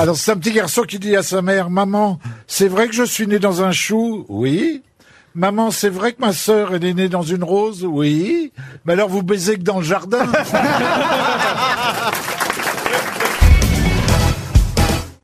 Alors c'est un petit garçon qui dit à sa mère, maman, c'est vrai que je suis né dans un chou? Oui. Maman, c'est vrai que ma sœur elle est née dans une rose? Oui. Mais alors vous baisez que dans le jardin?